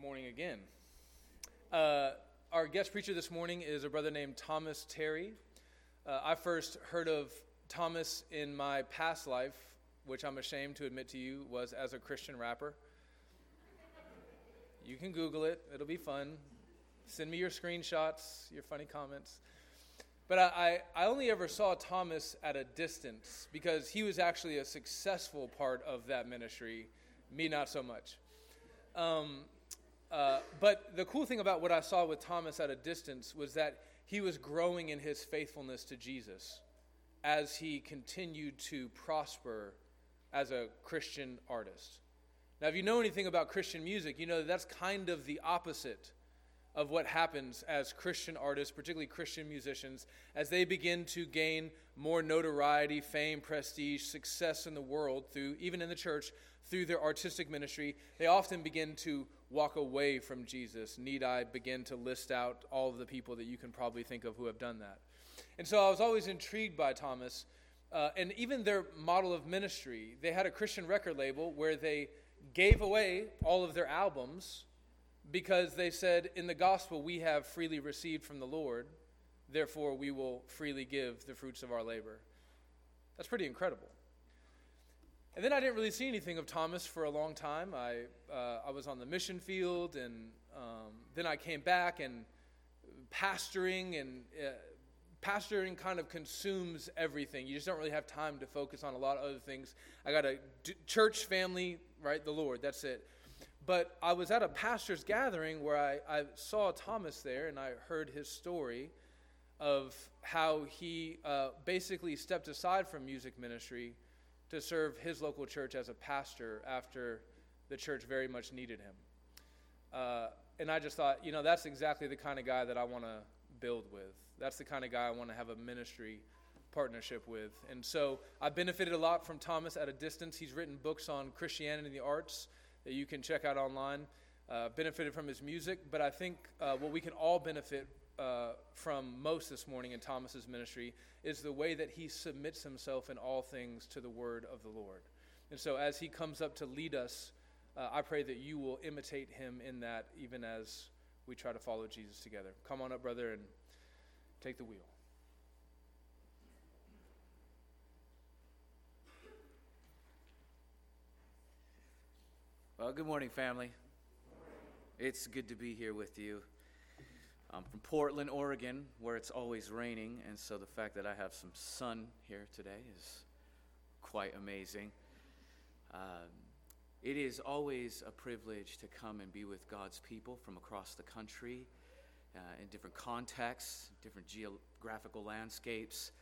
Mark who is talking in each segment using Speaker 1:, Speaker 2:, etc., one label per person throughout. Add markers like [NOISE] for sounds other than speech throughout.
Speaker 1: Good morning again. Uh, our guest preacher this morning is a brother named Thomas Terry. Uh, I first heard of Thomas in my past life, which I'm ashamed to admit to you was as a Christian rapper. You can Google it, it'll be fun. Send me your screenshots, your funny comments. But I, I, I only ever saw Thomas at a distance because he was actually a successful part of that ministry, me not so much. Um, uh, but the cool thing about what I saw with Thomas at a distance was that he was growing in his faithfulness to Jesus as he continued to prosper as a Christian artist. Now, if you know anything about Christian music, you know that that's kind of the opposite of what happens as Christian artists, particularly Christian musicians, as they begin to gain more notoriety, fame, prestige, success in the world through even in the church through their artistic ministry, they often begin to walk away from Jesus. Need I begin to list out all of the people that you can probably think of who have done that? And so I was always intrigued by Thomas. Uh, and even their model of ministry, they had a Christian record label where they gave away all of their albums because they said, In the gospel, we have freely received from the Lord, therefore, we will freely give the fruits of our labor. That's pretty incredible. And then I didn't really see anything of Thomas for a long time. I, uh, I was on the mission field, and um, then I came back and pastoring, and uh, pastoring kind of consumes everything. You just don't really have time to focus on a lot of other things. I got a d- church family, right? The Lord, that's it. But I was at a pastor's gathering where I, I saw Thomas there, and I heard his story of how he uh, basically stepped aside from music ministry to serve his local church as a pastor after the church very much needed him. Uh, and I just thought, you know, that's exactly the kind of guy that I want to build with. That's the kind of guy I want to have a ministry partnership with. And so I benefited a lot from Thomas at a distance. He's written books on Christianity and the arts that you can check out online. Uh, benefited from his music, but I think uh, what we can all benefit uh, from most this morning in Thomas's ministry is the way that he submits himself in all things to the word of the Lord. And so, as he comes up to lead us, uh, I pray that you will imitate him in that, even as we try to follow Jesus together. Come on up, brother, and take the wheel.
Speaker 2: Well, good morning, family. It's good to be here with you. I'm from Portland, Oregon, where it's always raining, and so the fact that I have some sun here today is quite amazing. Um, it is always a privilege to come and be with God's people from across the country uh, in different contexts, different geographical landscapes,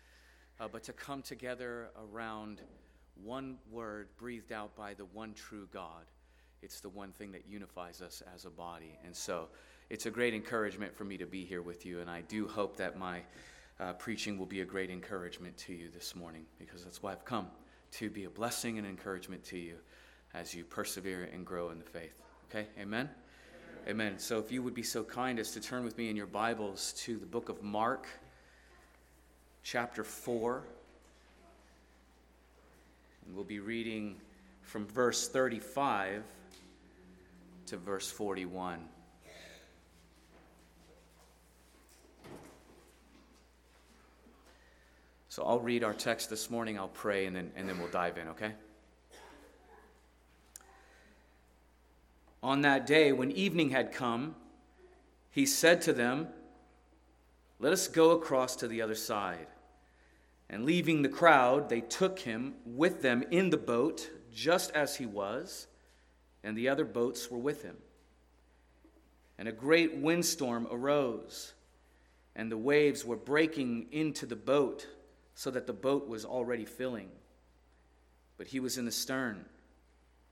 Speaker 2: uh, but to come together around one word breathed out by the one true God. It's the one thing that unifies us as a body. And so, it's a great encouragement for me to be here with you, and I do hope that my uh, preaching will be a great encouragement to you this morning because that's why I've come to be a blessing and encouragement to you as you persevere and grow in the faith. Okay, amen? Amen. amen. So, if you would be so kind as to turn with me in your Bibles to the book of Mark, chapter 4, and we'll be reading from verse 35 to verse 41. So I'll read our text this morning, I'll pray, and then, and then we'll dive in, okay? On that day, when evening had come, he said to them, Let us go across to the other side. And leaving the crowd, they took him with them in the boat, just as he was, and the other boats were with him. And a great windstorm arose, and the waves were breaking into the boat so that the boat was already filling. But he was in the stern,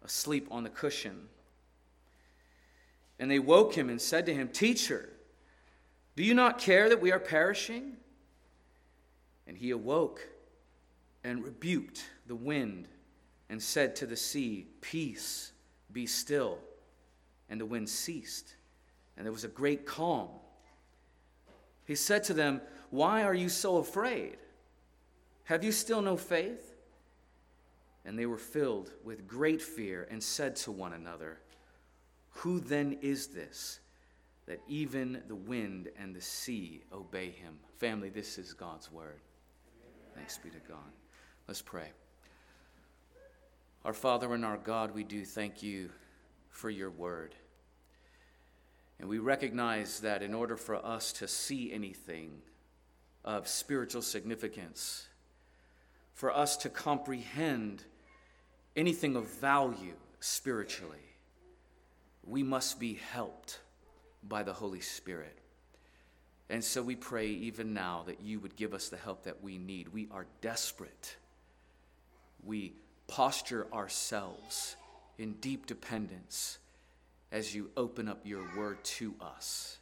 Speaker 2: asleep on the cushion. And they woke him and said to him, Teacher, do you not care that we are perishing? And he awoke and rebuked the wind and said to the sea, Peace, be still. And the wind ceased, and there was a great calm. He said to them, Why are you so afraid? Have you still no faith? And they were filled with great fear and said to one another, Who then is this that even the wind and the sea obey him? Family, this is God's word. Thanks be to God. Let's pray. Our Father and our God, we do thank you for your word. And we recognize that in order for us to see anything of spiritual significance, for us to comprehend anything of value spiritually, we must be helped by the Holy Spirit. And so we pray even now that you would give us the help that we need. We are desperate. We posture ourselves in deep dependence as you open up your word to us.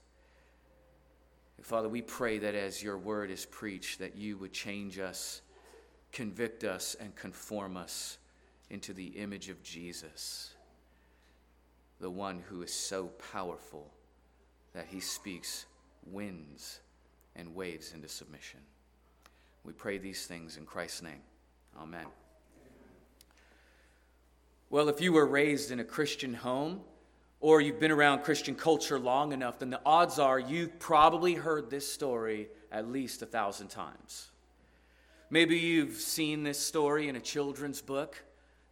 Speaker 2: Father, we pray that as your word is preached, that you would change us, convict us, and conform us into the image of Jesus, the one who is so powerful that he speaks winds and waves into submission. We pray these things in Christ's name. Amen. Well, if you were raised in a Christian home, or you've been around Christian culture long enough, then the odds are you've probably heard this story at least a thousand times. Maybe you've seen this story in a children's book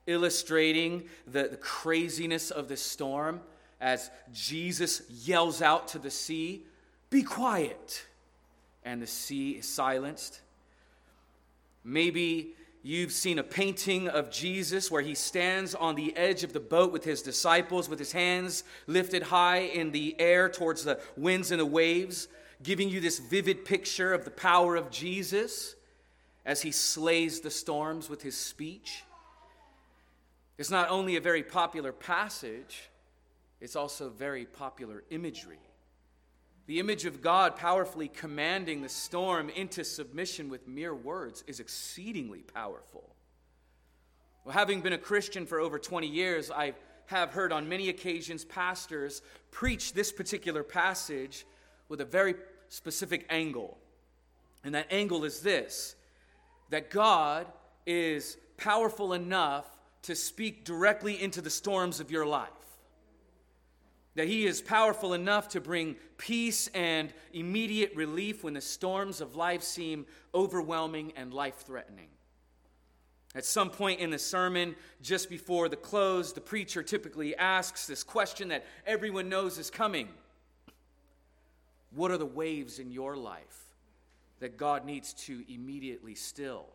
Speaker 2: illustrating the, the craziness of the storm as Jesus yells out to the sea, Be quiet! And the sea is silenced. Maybe You've seen a painting of Jesus where he stands on the edge of the boat with his disciples, with his hands lifted high in the air towards the winds and the waves, giving you this vivid picture of the power of Jesus as he slays the storms with his speech. It's not only a very popular passage, it's also very popular imagery. The image of God powerfully commanding the storm into submission with mere words is exceedingly powerful. Well, having been a Christian for over 20 years, I have heard on many occasions pastors preach this particular passage with a very specific angle. And that angle is this that God is powerful enough to speak directly into the storms of your life. That he is powerful enough to bring peace and immediate relief when the storms of life seem overwhelming and life threatening. At some point in the sermon, just before the close, the preacher typically asks this question that everyone knows is coming. What are the waves in your life that God needs to immediately still?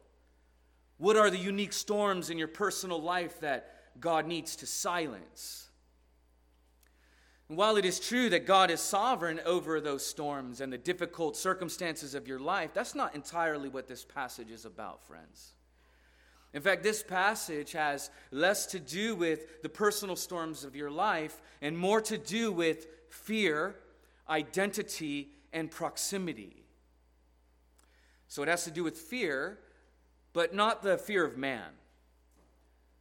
Speaker 2: What are the unique storms in your personal life that God needs to silence? And while it is true that God is sovereign over those storms and the difficult circumstances of your life, that's not entirely what this passage is about, friends. In fact, this passage has less to do with the personal storms of your life and more to do with fear, identity, and proximity. So it has to do with fear, but not the fear of man.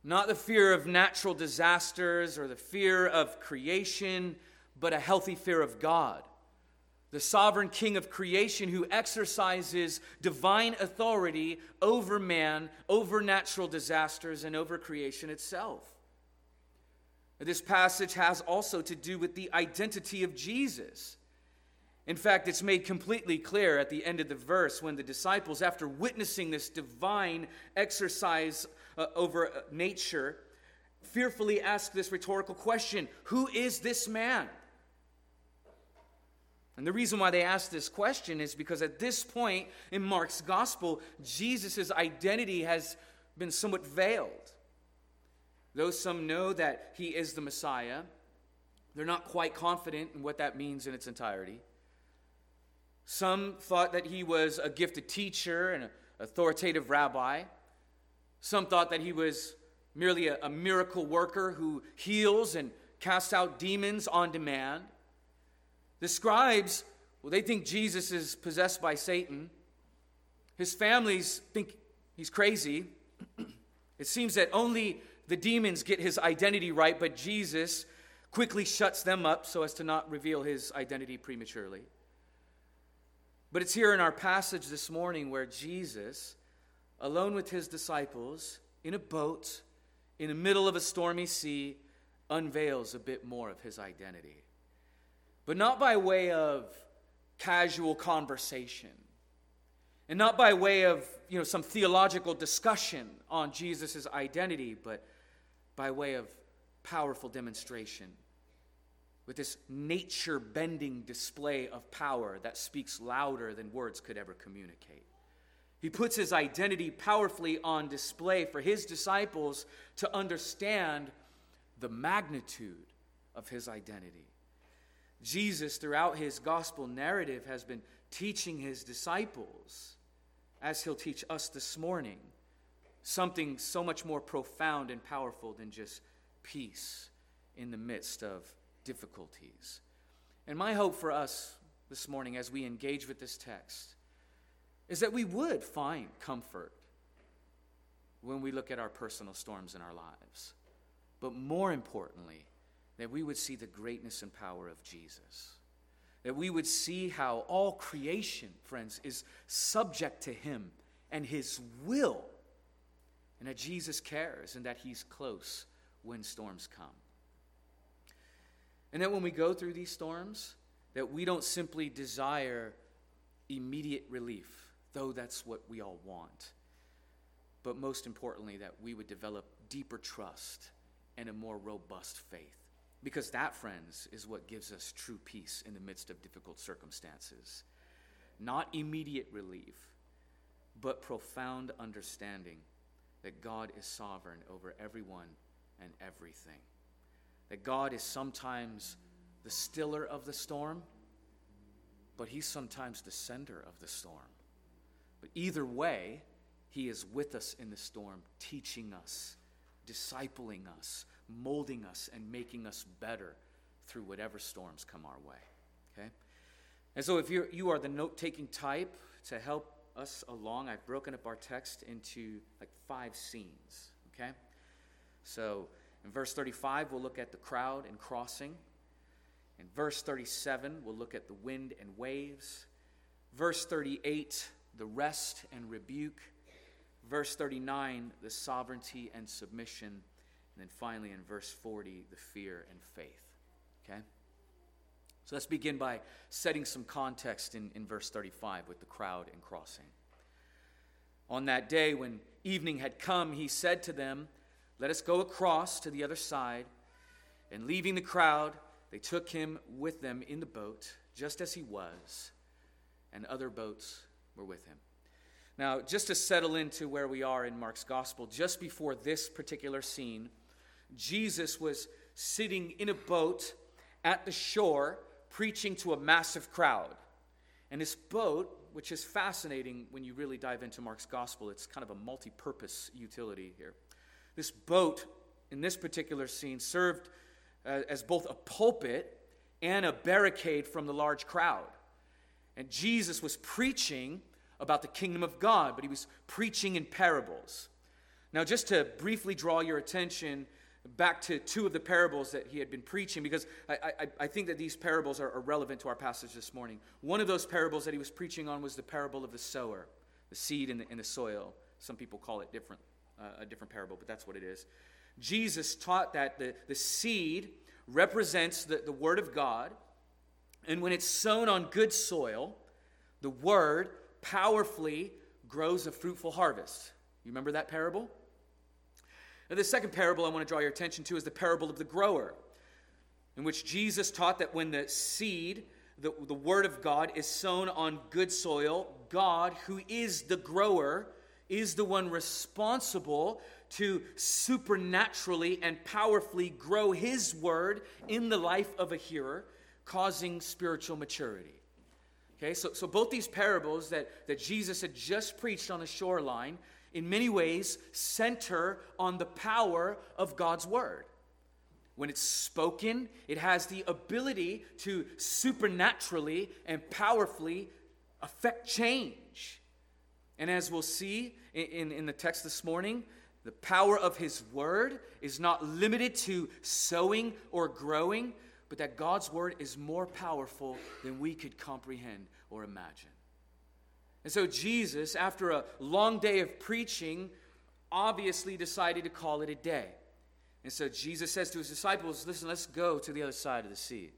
Speaker 2: Not the fear of natural disasters or the fear of creation, but a healthy fear of God, the sovereign king of creation who exercises divine authority over man, over natural disasters, and over creation itself. This passage has also to do with the identity of Jesus. In fact, it's made completely clear at the end of the verse when the disciples, after witnessing this divine exercise uh, over uh, nature, fearfully ask this rhetorical question Who is this man? And the reason why they ask this question is because at this point in Mark's gospel, Jesus' identity has been somewhat veiled. Though some know that he is the Messiah, they're not quite confident in what that means in its entirety. Some thought that he was a gifted teacher and an authoritative rabbi. Some thought that he was merely a, a miracle worker who heals and casts out demons on demand. The scribes, well, they think Jesus is possessed by Satan. His families think he's crazy. [CLEARS THROAT] it seems that only the demons get his identity right, but Jesus quickly shuts them up so as to not reveal his identity prematurely. But it's here in our passage this morning where Jesus alone with his disciples in a boat in the middle of a stormy sea, unveils a bit more of his identity. But not by way of casual conversation, and not by way of you know, some theological discussion on Jesus' identity, but by way of powerful demonstration with this nature bending display of power that speaks louder than words could ever communicate. He puts his identity powerfully on display for his disciples to understand the magnitude of his identity. Jesus, throughout his gospel narrative, has been teaching his disciples, as he'll teach us this morning, something so much more profound and powerful than just peace in the midst of difficulties. And my hope for us this morning as we engage with this text is that we would find comfort when we look at our personal storms in our lives. But more importantly, that we would see the greatness and power of Jesus. That we would see how all creation, friends, is subject to Him and His will. And that Jesus cares and that He's close when storms come. And that when we go through these storms, that we don't simply desire immediate relief, though that's what we all want. But most importantly, that we would develop deeper trust and a more robust faith. Because that, friends, is what gives us true peace in the midst of difficult circumstances. Not immediate relief, but profound understanding that God is sovereign over everyone and everything. That God is sometimes the stiller of the storm, but He's sometimes the sender of the storm. But either way, He is with us in the storm, teaching us, discipling us, molding us, and making us better through whatever storms come our way. Okay? And so, if you're, you are the note taking type to help us along, I've broken up our text into like five scenes. Okay? So, in verse 35, we'll look at the crowd and crossing. In verse 37, we'll look at the wind and waves. Verse 38, the rest and rebuke. Verse 39, the sovereignty and submission. And then finally, in verse 40, the fear and faith. Okay? So let's begin by setting some context in, in verse 35 with the crowd and crossing. On that day, when evening had come, he said to them, let us go across to the other side. And leaving the crowd, they took him with them in the boat, just as he was, and other boats were with him. Now, just to settle into where we are in Mark's gospel, just before this particular scene, Jesus was sitting in a boat at the shore preaching to a massive crowd. And this boat, which is fascinating when you really dive into Mark's gospel, it's kind of a multi purpose utility here. This boat, in this particular scene, served uh, as both a pulpit and a barricade from the large crowd. And Jesus was preaching about the kingdom of God, but he was preaching in parables. Now, just to briefly draw your attention back to two of the parables that he had been preaching, because I, I, I think that these parables are, are, relevant to our passage this morning. One of those parables that he was preaching on was the parable of the sower, the seed in the, in the soil. Some people call it different a different parable, but that's what it is. Jesus taught that the, the seed represents the, the Word of God, and when it's sown on good soil, the Word powerfully grows a fruitful harvest. You remember that parable? Now, the second parable I want to draw your attention to is the parable of the grower, in which Jesus taught that when the seed, the, the Word of God, is sown on good soil, God, who is the grower, is the one responsible to supernaturally and powerfully grow his word in the life of a hearer, causing spiritual maturity. Okay, so, so both these parables that, that Jesus had just preached on the shoreline, in many ways, center on the power of God's word. When it's spoken, it has the ability to supernaturally and powerfully affect change. And as we'll see in, in the text this morning, the power of His Word is not limited to sowing or growing, but that God's Word is more powerful than we could comprehend or imagine. And so Jesus, after a long day of preaching, obviously decided to call it a day. And so Jesus says to his disciples, Listen, let's go to the other side of the sea.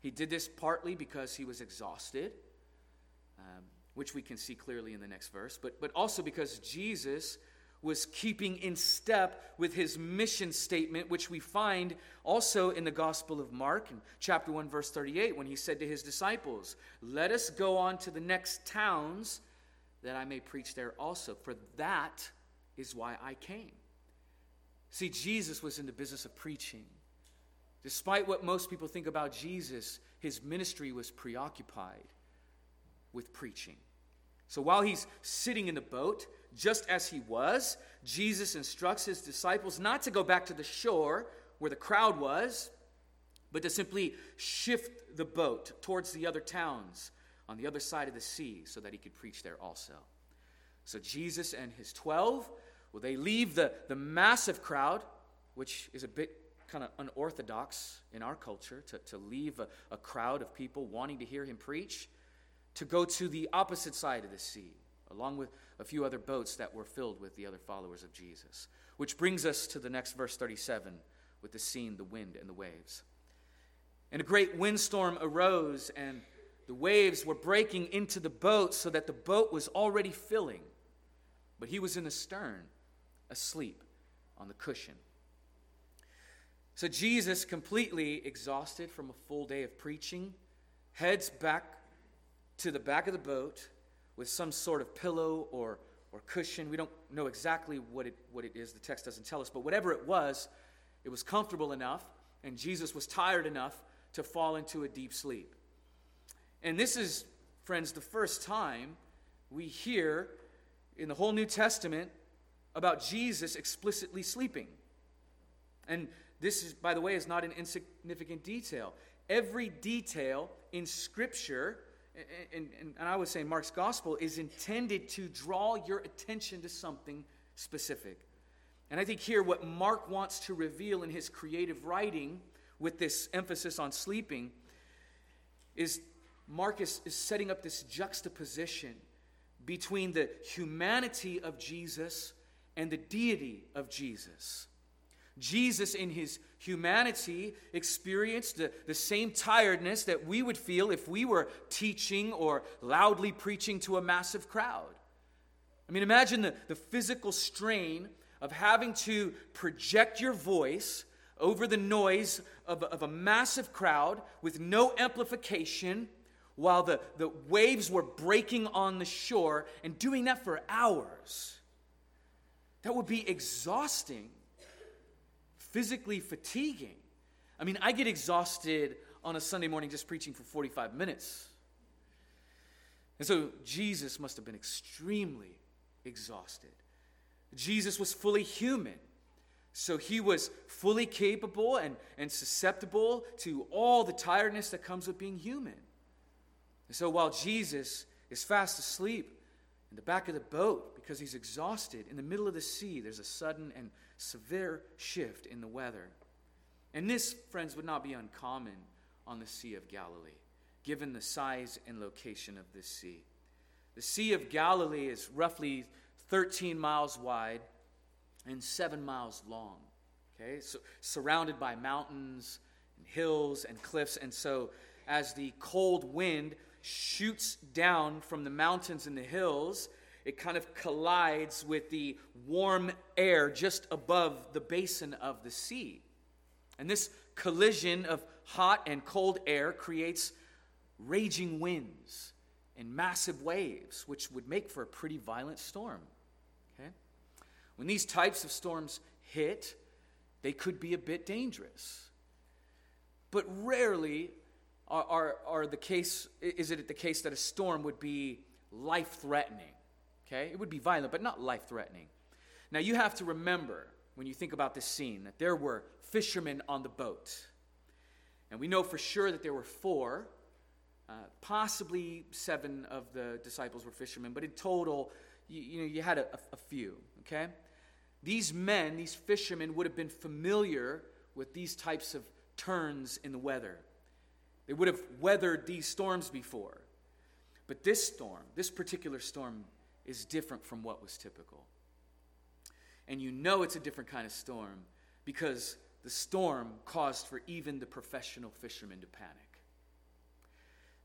Speaker 2: He did this partly because he was exhausted, um, which we can see clearly in the next verse, but, but also because Jesus was keeping in step with his mission statement, which we find also in the Gospel of Mark, in chapter 1, verse 38, when he said to his disciples, Let us go on to the next towns that I may preach there also, for that is why I came. See, Jesus was in the business of preaching. Despite what most people think about Jesus, his ministry was preoccupied with preaching. So while he's sitting in the boat, just as he was, Jesus instructs his disciples not to go back to the shore where the crowd was, but to simply shift the boat towards the other towns on the other side of the sea so that he could preach there also. So Jesus and his 12, well, they leave the, the massive crowd, which is a bit kind of unorthodox in our culture to, to leave a, a crowd of people wanting to hear him preach, to go to the opposite side of the sea, along with a few other boats that were filled with the other followers of Jesus. Which brings us to the next verse 37 with the scene, the wind, and the waves. And a great windstorm arose, and the waves were breaking into the boat so that the boat was already filling. But he was in the stern, asleep on the cushion. So Jesus, completely exhausted from a full day of preaching, heads back to the back of the boat with some sort of pillow or, or cushion. We don't know exactly what it, what it is, the text doesn't tell us, but whatever it was, it was comfortable enough, and Jesus was tired enough to fall into a deep sleep. And this is, friends, the first time we hear in the whole New Testament about Jesus explicitly sleeping. And this is, by the way, is not an insignificant detail. Every detail in Scripture, and, and, and I would say Mark's gospel, is intended to draw your attention to something specific. And I think here what Mark wants to reveal in his creative writing with this emphasis on sleeping is Mark is, is setting up this juxtaposition between the humanity of Jesus and the deity of Jesus. Jesus, in his humanity, experienced the, the same tiredness that we would feel if we were teaching or loudly preaching to a massive crowd. I mean, imagine the, the physical strain of having to project your voice over the noise of, of a massive crowd with no amplification while the, the waves were breaking on the shore and doing that for hours. That would be exhausting physically fatiguing. I mean, I get exhausted on a Sunday morning just preaching for 45 minutes. And so Jesus must have been extremely exhausted. Jesus was fully human. So he was fully capable and, and susceptible to all the tiredness that comes with being human. And so while Jesus is fast asleep in the back of the boat because he's exhausted, in the middle of the sea, there's a sudden and severe shift in the weather. And this, friends, would not be uncommon on the Sea of Galilee, given the size and location of this sea. The Sea of Galilee is roughly 13 miles wide and 7 miles long. Okay? So surrounded by mountains and hills and cliffs and so as the cold wind shoots down from the mountains and the hills it kind of collides with the warm air just above the basin of the sea. And this collision of hot and cold air creates raging winds and massive waves, which would make for a pretty violent storm. Okay? When these types of storms hit, they could be a bit dangerous. But rarely are, are, are the case, is it the case that a storm would be life threatening. Okay? It would be violent, but not life threatening. Now, you have to remember when you think about this scene that there were fishermen on the boat. And we know for sure that there were four, uh, possibly seven of the disciples were fishermen, but in total, you, you know, you had a, a few, okay? These men, these fishermen, would have been familiar with these types of turns in the weather. They would have weathered these storms before. But this storm, this particular storm, is different from what was typical. And you know it's a different kind of storm because the storm caused for even the professional fishermen to panic.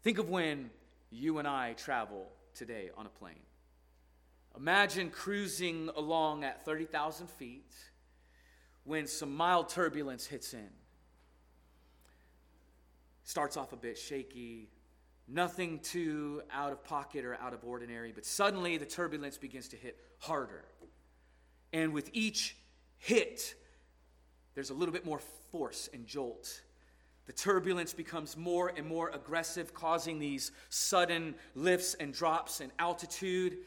Speaker 2: Think of when you and I travel today on a plane. Imagine cruising along at 30,000 feet when some mild turbulence hits in. Starts off a bit shaky, nothing too out of pocket or out of ordinary, but suddenly the turbulence begins to hit harder. And with each hit, there's a little bit more force and jolt. The turbulence becomes more and more aggressive, causing these sudden lifts and drops in altitude.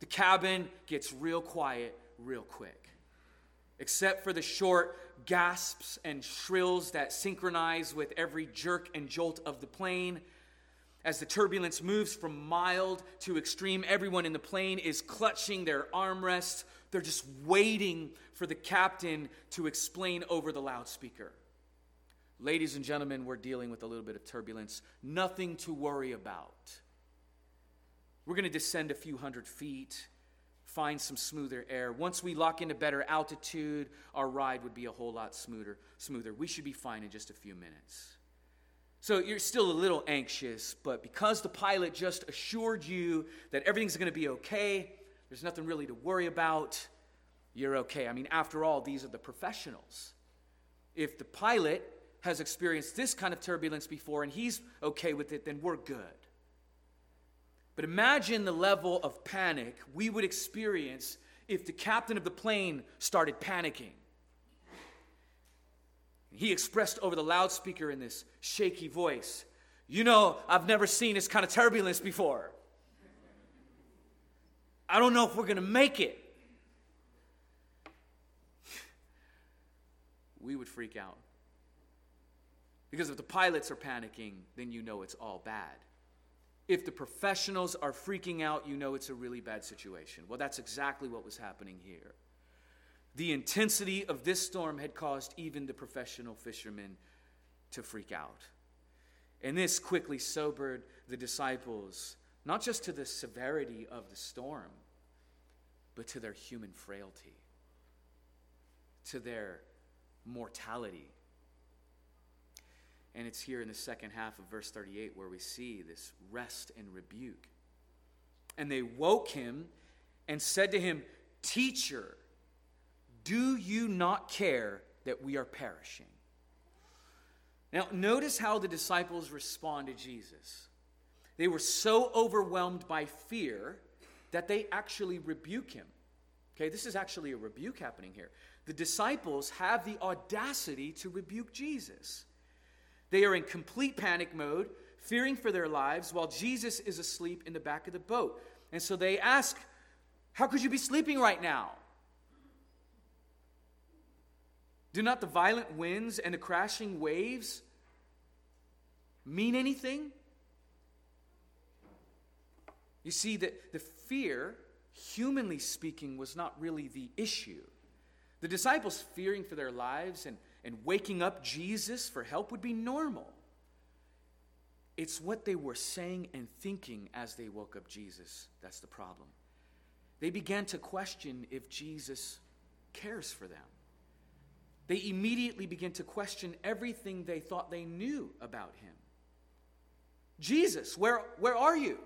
Speaker 2: The cabin gets real quiet real quick. Except for the short gasps and shrills that synchronize with every jerk and jolt of the plane. As the turbulence moves from mild to extreme, everyone in the plane is clutching their armrests. They're just waiting for the captain to explain over the loudspeaker. Ladies and gentlemen, we're dealing with a little bit of turbulence. Nothing to worry about. We're going to descend a few hundred feet, find some smoother air. Once we lock into better altitude, our ride would be a whole lot smoother. Smoother. We should be fine in just a few minutes. So you're still a little anxious, but because the pilot just assured you that everything's going to be okay, there's nothing really to worry about, you're okay. I mean, after all, these are the professionals. If the pilot has experienced this kind of turbulence before and he's okay with it, then we're good. But imagine the level of panic we would experience if the captain of the plane started panicking. He expressed over the loudspeaker in this shaky voice, You know, I've never seen this kind of turbulence before. I don't know if we're going to make it. We would freak out. Because if the pilots are panicking, then you know it's all bad. If the professionals are freaking out, you know it's a really bad situation. Well, that's exactly what was happening here. The intensity of this storm had caused even the professional fishermen to freak out. And this quickly sobered the disciples, not just to the severity of the storm, but to their human frailty, to their mortality. And it's here in the second half of verse 38 where we see this rest and rebuke. And they woke him and said to him, Teacher, do you not care that we are perishing? Now, notice how the disciples respond to Jesus. They were so overwhelmed by fear that they actually rebuke him. Okay, this is actually a rebuke happening here. The disciples have the audacity to rebuke Jesus. They are in complete panic mode, fearing for their lives, while Jesus is asleep in the back of the boat. And so they ask, How could you be sleeping right now? Do not the violent winds and the crashing waves mean anything? You see, that the fear, humanly speaking, was not really the issue. The disciples fearing for their lives and, and waking up Jesus for help would be normal. It's what they were saying and thinking as they woke up Jesus that's the problem. They began to question if Jesus cares for them. They immediately begin to question everything they thought they knew about him. Jesus, where, where are you?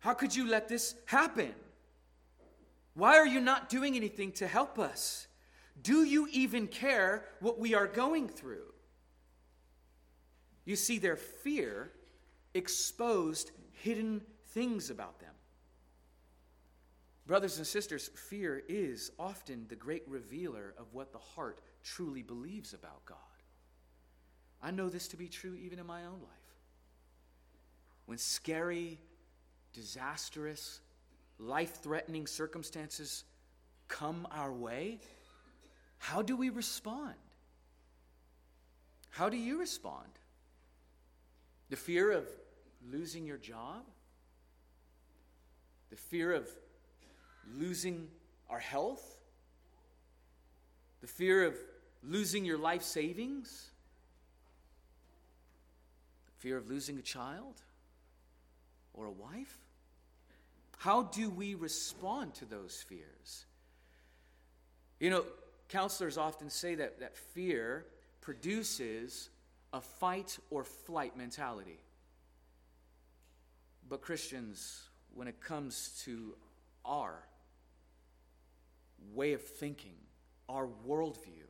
Speaker 2: How could you let this happen? Why are you not doing anything to help us? Do you even care what we are going through? You see, their fear exposed hidden things about them. Brothers and sisters, fear is often the great revealer of what the heart truly believes about God. I know this to be true even in my own life. When scary, disastrous, life threatening circumstances come our way, how do we respond? How do you respond? The fear of losing your job? The fear of losing our health? The fear of losing your life savings? The fear of losing a child or a wife? How do we respond to those fears? You know, counselors often say that, that fear produces a fight or flight mentality. But Christians, when it comes to our way of thinking, our worldview,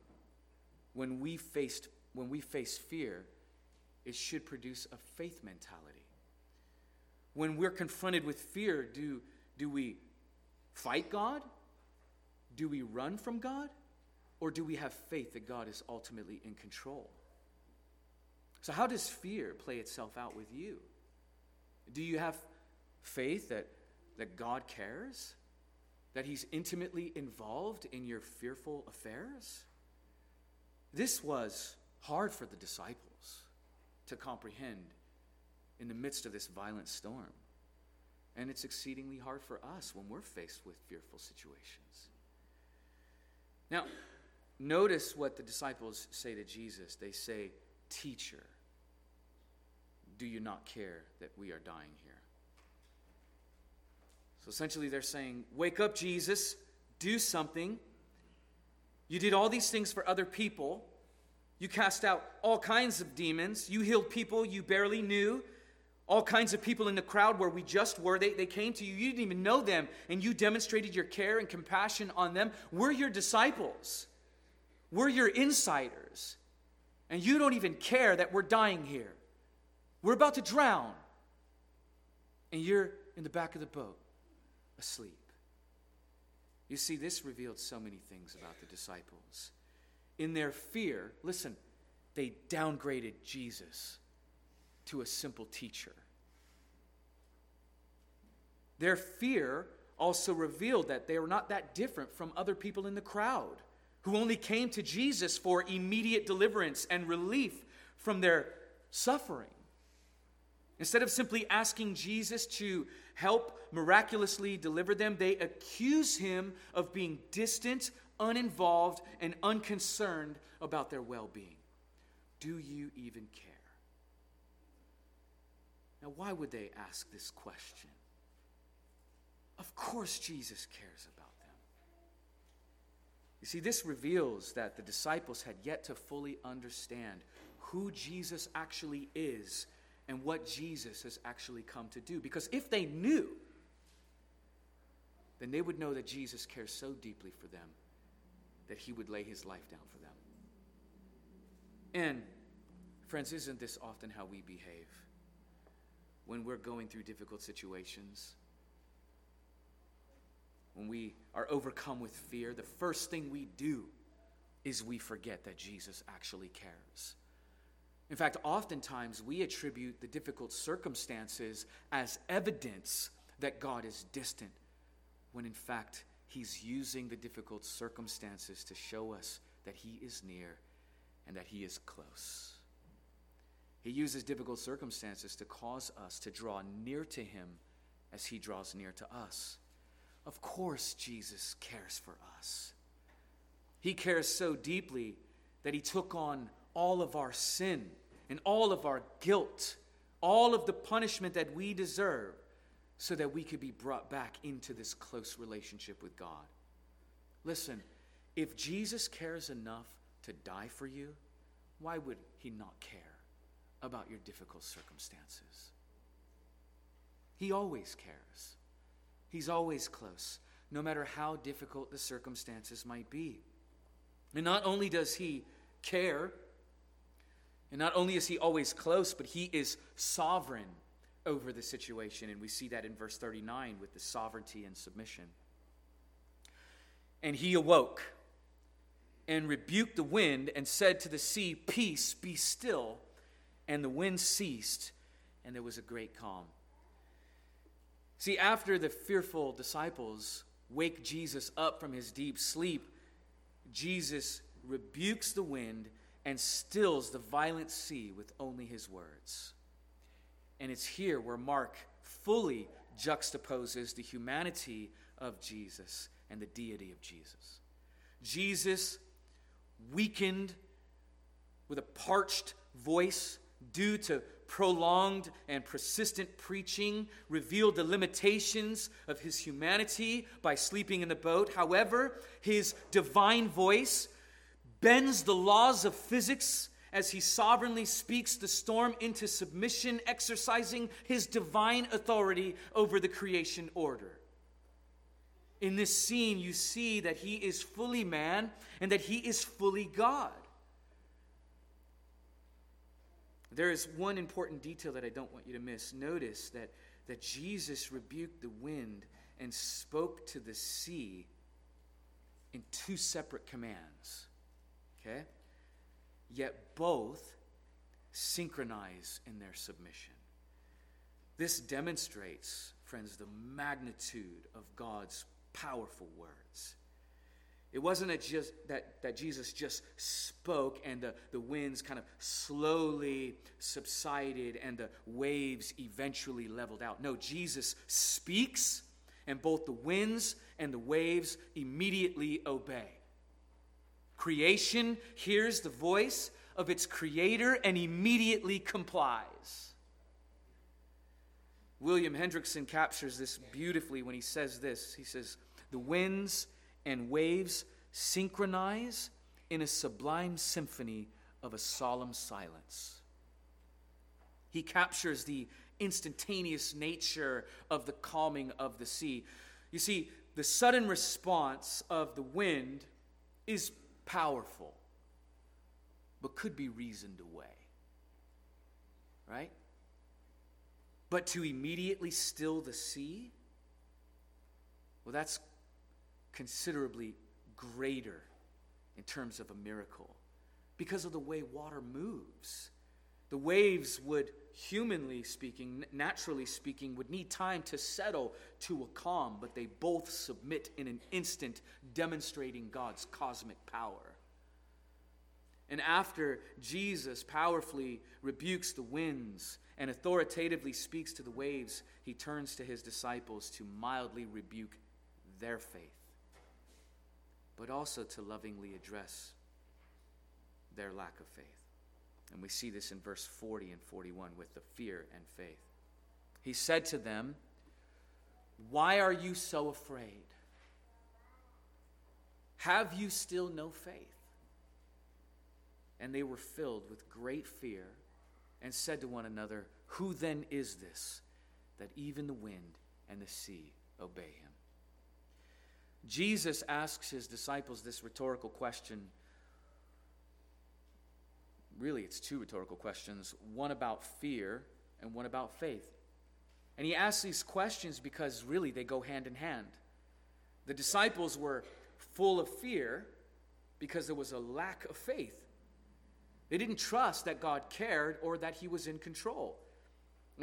Speaker 2: when we faced when we face fear, it should produce a faith mentality. When we're confronted with fear, do, do we fight God? Do we run from God? Or do we have faith that God is ultimately in control? So, how does fear play itself out with you? Do you have faith that, that God cares? That He's intimately involved in your fearful affairs? This was hard for the disciples to comprehend in the midst of this violent storm. And it's exceedingly hard for us when we're faced with fearful situations. Now, notice what the disciples say to Jesus. They say, Teacher, do you not care that we are dying here? So essentially, they're saying, Wake up, Jesus, do something. You did all these things for other people. You cast out all kinds of demons. You healed people you barely knew. All kinds of people in the crowd where we just were, they, they came to you. You didn't even know them, and you demonstrated your care and compassion on them. We're your disciples, we're your insiders. And you don't even care that we're dying here. We're about to drown. And you're in the back of the boat, asleep. You see, this revealed so many things about the disciples. In their fear, listen, they downgraded Jesus to a simple teacher. Their fear also revealed that they were not that different from other people in the crowd who only came to Jesus for immediate deliverance and relief from their suffering. Instead of simply asking Jesus to help miraculously deliver them, they accuse him of being distant, uninvolved, and unconcerned about their well being. Do you even care? Now, why would they ask this question? Of course, Jesus cares about them. You see, this reveals that the disciples had yet to fully understand who Jesus actually is and what Jesus has actually come to do. Because if they knew, then they would know that Jesus cares so deeply for them that he would lay his life down for them. And, friends, isn't this often how we behave when we're going through difficult situations? When we are overcome with fear, the first thing we do is we forget that Jesus actually cares. In fact, oftentimes we attribute the difficult circumstances as evidence that God is distant, when in fact, He's using the difficult circumstances to show us that He is near and that He is close. He uses difficult circumstances to cause us to draw near to Him as He draws near to us. Of course, Jesus cares for us. He cares so deeply that He took on all of our sin and all of our guilt, all of the punishment that we deserve, so that we could be brought back into this close relationship with God. Listen, if Jesus cares enough to die for you, why would he not care about your difficult circumstances? He always cares. He's always close, no matter how difficult the circumstances might be. And not only does he care, and not only is he always close, but he is sovereign over the situation. And we see that in verse 39 with the sovereignty and submission. And he awoke and rebuked the wind and said to the sea, Peace, be still. And the wind ceased, and there was a great calm. See, after the fearful disciples wake Jesus up from his deep sleep, Jesus rebukes the wind and stills the violent sea with only his words. And it's here where Mark fully juxtaposes the humanity of Jesus and the deity of Jesus. Jesus, weakened with a parched voice due to prolonged and persistent preaching, revealed the limitations of his humanity by sleeping in the boat. However, his divine voice bends the laws of physics as he sovereignly speaks the storm into submission, exercising his divine authority over the creation order. In this scene, you see that he is fully man and that he is fully God. There is one important detail that I don't want you to miss. Notice that, that Jesus rebuked the wind and spoke to the sea in two separate commands. Okay? Yet both synchronize in their submission. This demonstrates, friends, the magnitude of God's powerful words. It wasn't just that, that Jesus just spoke and the, the winds kind of slowly subsided and the waves eventually leveled out. No, Jesus speaks and both the winds and the waves immediately obey. Creation hears the voice of its creator and immediately complies. William Hendriksen captures this beautifully when he says this. He says, The winds and waves synchronize in a sublime symphony of a solemn silence. He captures the instantaneous nature of the calming of the sea. You see, the sudden response of the wind is powerful, but could be reasoned away. Right? But to immediately still the sea, well, that's considerably greater in terms of a miracle because of the way water moves. The waves would, humanly speaking, naturally speaking, would need time to settle to a calm, but they both submit in an instant, demonstrating God's cosmic power. And after Jesus powerfully rebukes the winds and authoritatively speaks to the waves, he turns to his disciples to mildly rebuke their faith but also to lovingly address their lack of faith. And we see this in verse 40 and 41 with the fear and faith. He said to them, Why are you so afraid? Have you still no faith? And they were filled with great fear and said to one another, Who then is this that even the wind and the sea obey him? Jesus asks his disciples this rhetorical question. Really, it's two rhetorical questions one about fear and one about faith. And he asks these questions because really they go hand in hand. The disciples were full of fear because there was a lack of faith. They didn't trust that God cared or that he was in control.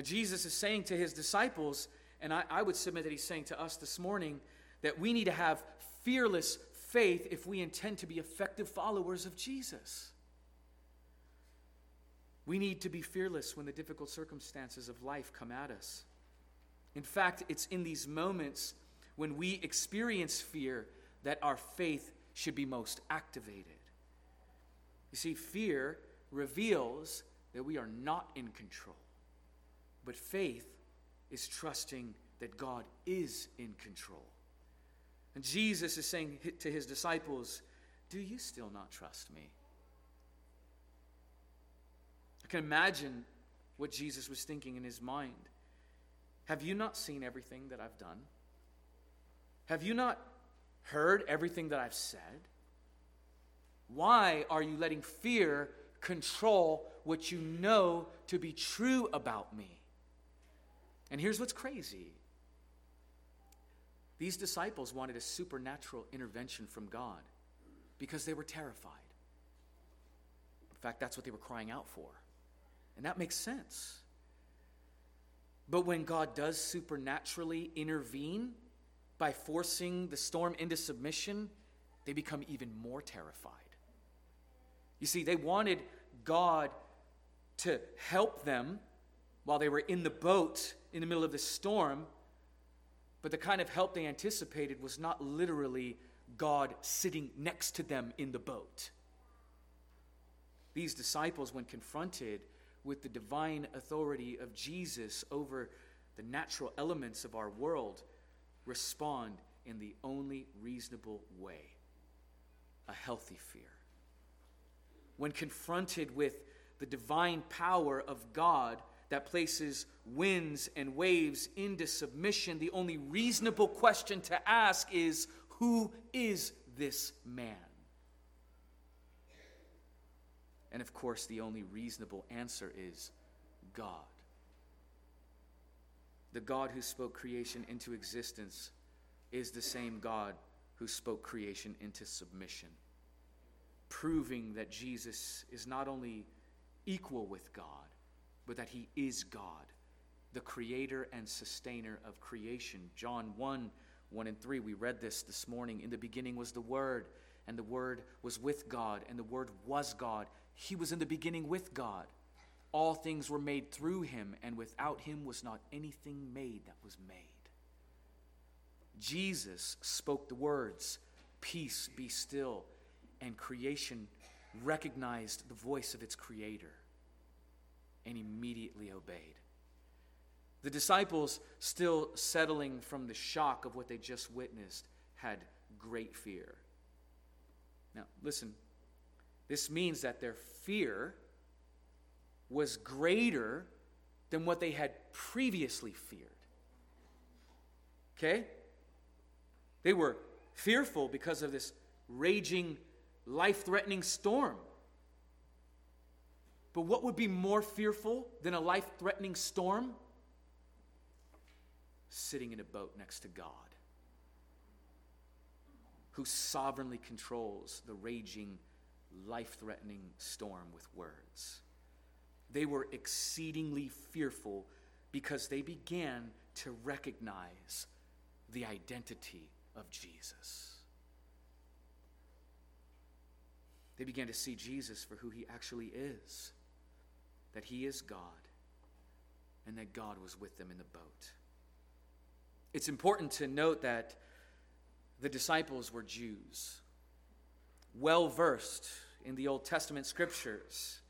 Speaker 2: Jesus is saying to his disciples, and I, I would submit that he's saying to us this morning, that we need to have fearless faith if we intend to be effective followers of Jesus. We need to be fearless when the difficult circumstances of life come at us. In fact, it's in these moments when we experience fear that our faith should be most activated. You see, fear reveals that we are not in control, but faith is trusting that God is in control. And Jesus is saying to his disciples, Do you still not trust me? I can imagine what Jesus was thinking in his mind. Have you not seen everything that I've done? Have you not heard everything that I've said? Why are you letting fear control what you know to be true about me? And here's what's crazy these disciples wanted a supernatural intervention from God because they were terrified. In fact, that's what they were crying out for. And that makes sense. But when God does supernaturally intervene by forcing the storm into submission, they become even more terrified. You see, they wanted God to help them while they were in the boat in the middle of the storm but the kind of help they anticipated was not literally God sitting next to them in the boat. These disciples, when confronted with the divine authority of Jesus over the natural elements of our world, respond in the only reasonable way a healthy fear. when confronted with the divine power of God that places winds and waves into submission, the only reasonable question to ask is Who is this man? And of course, the only reasonable answer is God. The God who spoke creation into existence is the same God who spoke creation into submission, proving that Jesus is not only equal with God, but that he is God, the creator and sustainer of creation. John 1 1 and 3, we read this this morning. In the beginning was the Word, and the Word was with God, and the Word was God. He was in the beginning with God. All things were made through him, and without him was not anything made that was made. Jesus spoke the words, Peace be still, and creation recognized the voice of its creator and immediately obeyed. The disciples, still settling from the shock of what they just witnessed, had great fear. Now, listen, this means that their fear was greater than what they had previously feared. Okay? They were fearful because of this raging, life threatening storm. But what would be more fearful than a life threatening storm? Sitting in a boat next to God, who sovereignly controls the raging, life threatening storm with words. They were exceedingly fearful because they began to recognize the identity of Jesus. They began to see Jesus for who he actually is that he is God and that God was with them in the boat. It's important to note that the disciples were Jews, well versed in the Old Testament scriptures,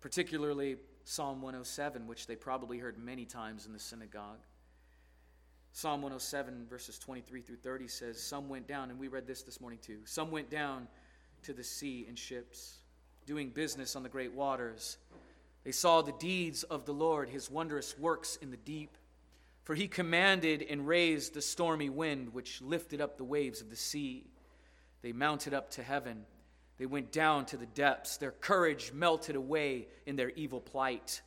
Speaker 2: particularly Psalm 107, which they probably heard many times in the synagogue. Psalm 107, verses 23 through 30 says, Some went down, and we read this this morning too. Some went down to the sea in ships, doing business on the great waters. They saw the deeds of the Lord, his wondrous works in the deep. For he commanded and raised the stormy wind, which lifted up the waves of the sea. They mounted up to heaven. They went down to the depths. Their courage melted away in their evil plight.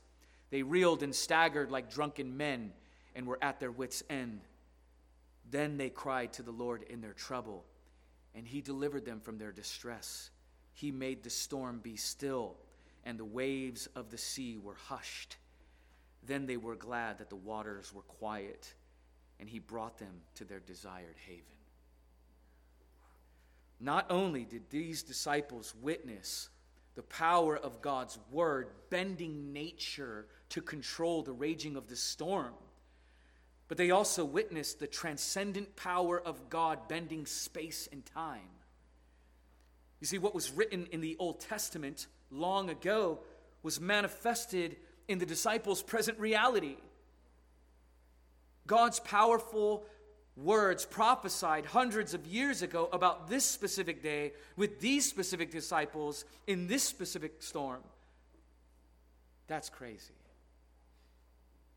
Speaker 2: They reeled and staggered like drunken men and were at their wits' end. Then they cried to the Lord in their trouble, and he delivered them from their distress. He made the storm be still, and the waves of the sea were hushed. Then they were glad that the waters were quiet, and he brought them to their desired haven. Not only did these disciples witness the power of God's word bending nature to control the raging of the storm, but they also witnessed the transcendent power of God bending space and time. You see, what was written in the Old Testament long ago was manifested in the disciples' present reality. God's powerful words prophesied hundreds of years ago about this specific day with these specific disciples in this specific storm. That's crazy.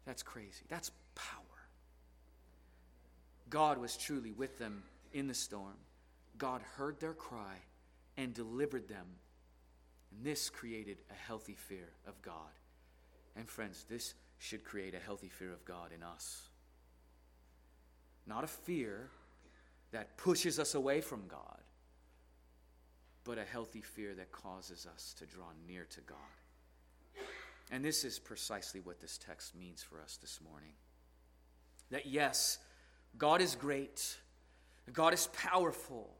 Speaker 2: That's crazy. That's power. God was truly with them in the storm. God heard their cry and delivered them. And this created a healthy fear of God. And friends, this should create a healthy fear of God in us. Not a fear that pushes us away from God, but a healthy fear that causes us to draw near to God. And this is precisely what this text means for us this morning. That yes, God is great, God is powerful,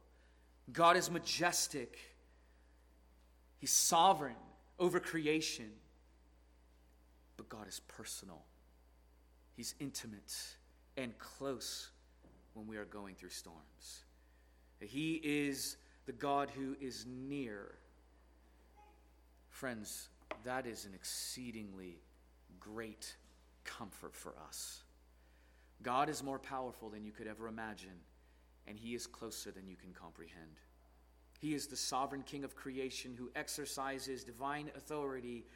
Speaker 2: God is majestic, He's sovereign over creation. But God is personal, He's intimate and close when we are going through storms. He is the God who is near. Friends, that is an exceedingly great comfort for us. God is more powerful than you could ever imagine, and He is closer than you can comprehend. He is the sovereign king of creation who exercises divine authority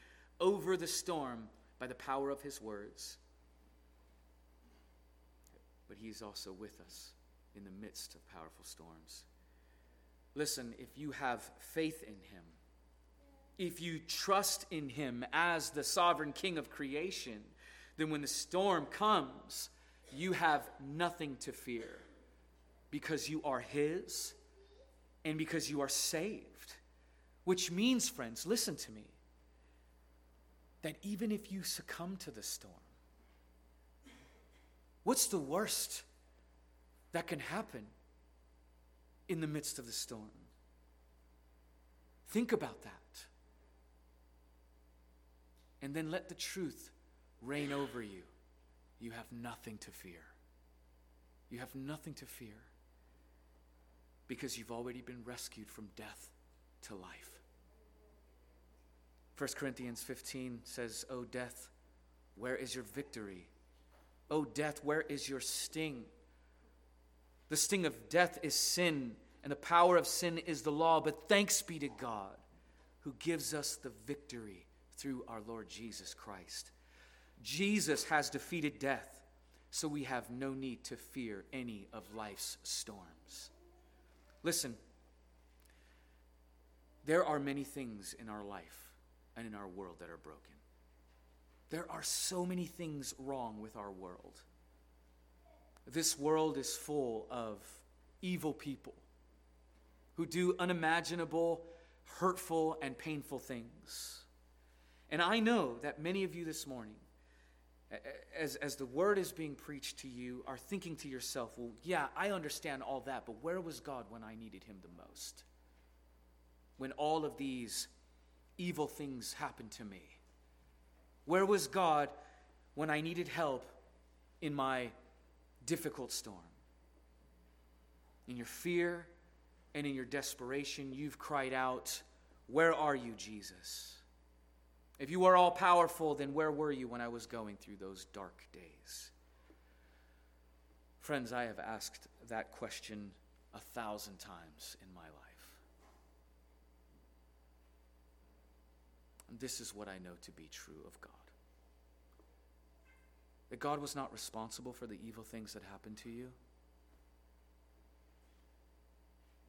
Speaker 2: over the storm by the power of his words. But he is also with us in the midst of powerful storms. Listen, if you have faith in him, if you trust in him as the sovereign king of creation, then when the storm comes, you have nothing to fear because you are his and because you are saved. Which means, friends, listen to me, that even if you succumb to the storm, what's the worst that can happen in the midst of the storm? Think about that. And then let the truth reign over you. You have nothing to fear. You have nothing to fear because you've already been rescued from death to life. 1 Corinthians 15 says, O death, where is your victory? O death, where is your sting? The sting of death is sin, and the power of sin is the law. But thanks be to God who gives us the victory through our Lord Jesus Christ. Jesus has defeated death, so we have no need to fear any of life's storms. Listen, there are many things in our life and in our world that are broken. There are so many things wrong with our world. This world is full of evil people who do unimaginable, hurtful, and painful things. And I know that many of you this morning as, as the word is being preached to you, are thinking to yourself, well, yeah, I understand all that, but where was God when I needed him the most? When all of these evil things happened to me? Where was God when I needed help in my difficult storm? In your fear and in your desperation, you've cried out, Where are you, Jesus? If you are all powerful, then where were you when I was going through those dark days? Friends, I have asked that question a thousand times in my life. And this is what I know to be true of God that God was not responsible for the evil things that happened to you.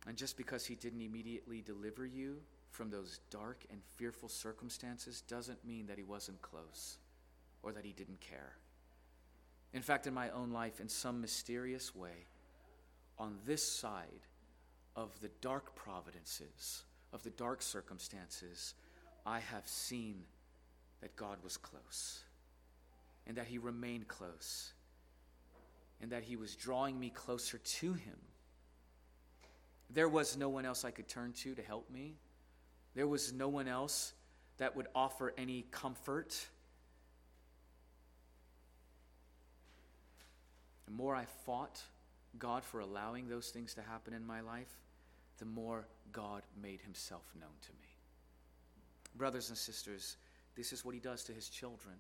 Speaker 2: And just because He didn't immediately deliver you from those dark and fearful circumstances doesn't mean that he wasn't close or that he didn't care. In fact, in my own life, in some mysterious way, on this side of the dark providences, of the dark circumstances, I have seen that God was close and that he remained close and that he was drawing me closer to him. There was no one else I could turn to to help me. There was no one else that would offer any comfort. The more I fought God for allowing those things to happen in my life, the more God made himself known to me. Brothers and sisters, this is what he does to his children.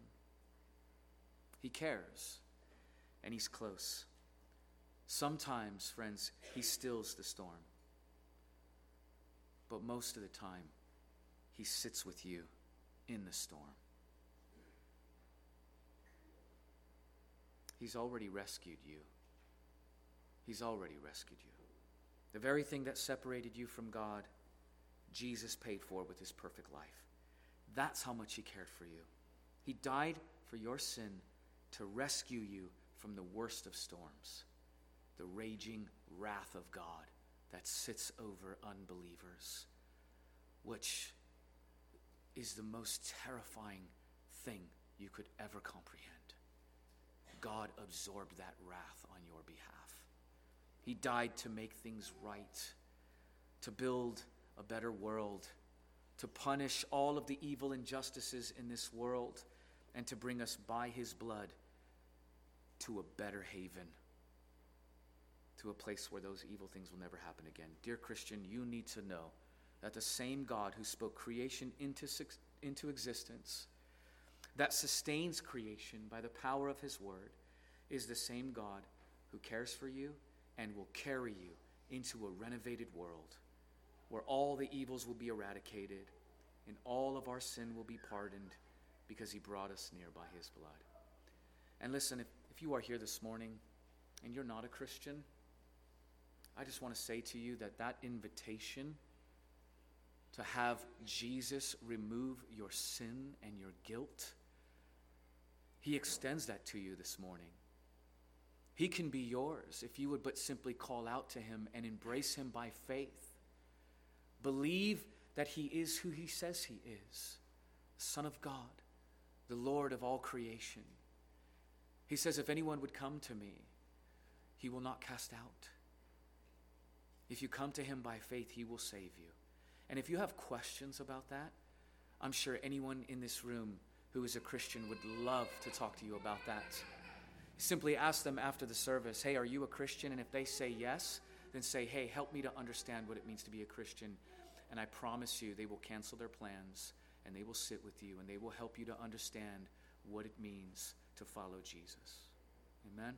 Speaker 2: He cares, and he's close. Sometimes, friends, he stills the storm. But most of the time, he sits with you in the storm. He's already rescued you. He's already rescued you. The very thing that separated you from God, Jesus paid for with his perfect life. That's how much he cared for you. He died for your sin to rescue you from the worst of storms, the raging wrath of God that sits over unbelievers, which is the most terrifying thing you could ever comprehend. God absorbed that wrath on your behalf. He died to make things right, to build a better world, to punish all of the evil injustices in this world, and to bring us by his blood to a better haven, to a place where those evil things will never happen again. Dear Christian, you need to know that the same God who spoke creation into, into existence, that sustains creation by the power of his word, is the same God who cares for you and will carry you into a renovated world where all the evils will be eradicated and all of our sin will be pardoned because he brought us near by his blood. And listen, if, if you are here this morning and you're not a Christian, I just want to say to you that that invitation to have Jesus remove your sin and your guilt, he extends that to you this morning. He can be yours if you would but simply call out to him and embrace him by faith. Believe that he is who he says he is Son of God, the Lord of all creation. He says, If anyone would come to me, he will not cast out. If you come to him by faith, he will save you. And if you have questions about that, I'm sure anyone in this room who is a Christian would love to talk to you about that. Simply ask them after the service, hey, are you a Christian? And if they say yes, then say, hey, help me to understand what it means to be a Christian. And I promise you, they will cancel their plans and they will sit with you and they will help you to understand what it means to follow Jesus. Amen?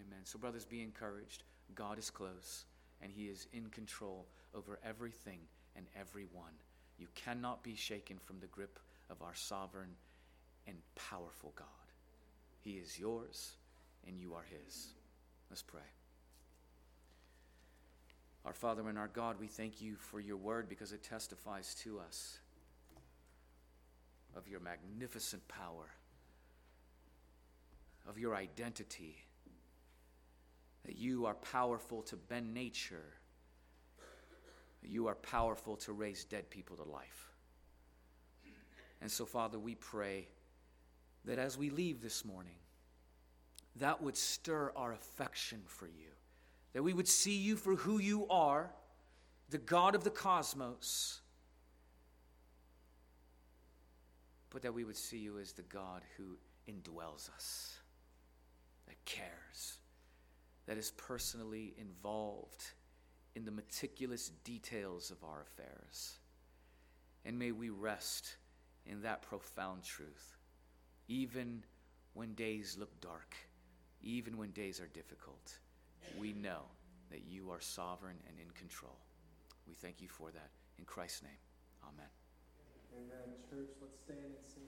Speaker 2: Amen. So, brothers, be encouraged. God is close and He is in control over everything and everyone. You cannot be shaken from the grip of our sovereign and powerful God. He is yours and you are His. Let's pray. Our Father and our God, we thank you for your word because it testifies to us of your magnificent power, of your identity, that you are powerful to bend nature, that you are powerful to raise dead people to life. And so, Father, we pray that as we leave this morning, that would stir our affection for you that we would see you for who you are, the God of the cosmos, but that we would see you as the God who indwells us, that cares, that is personally involved in the meticulous details of our affairs. And may we rest in that profound truth, even when days look dark, even when days are difficult we know that you are sovereign and in control. We thank you for that. In Christ's name, amen.
Speaker 3: Amen. Church, let's stand and sing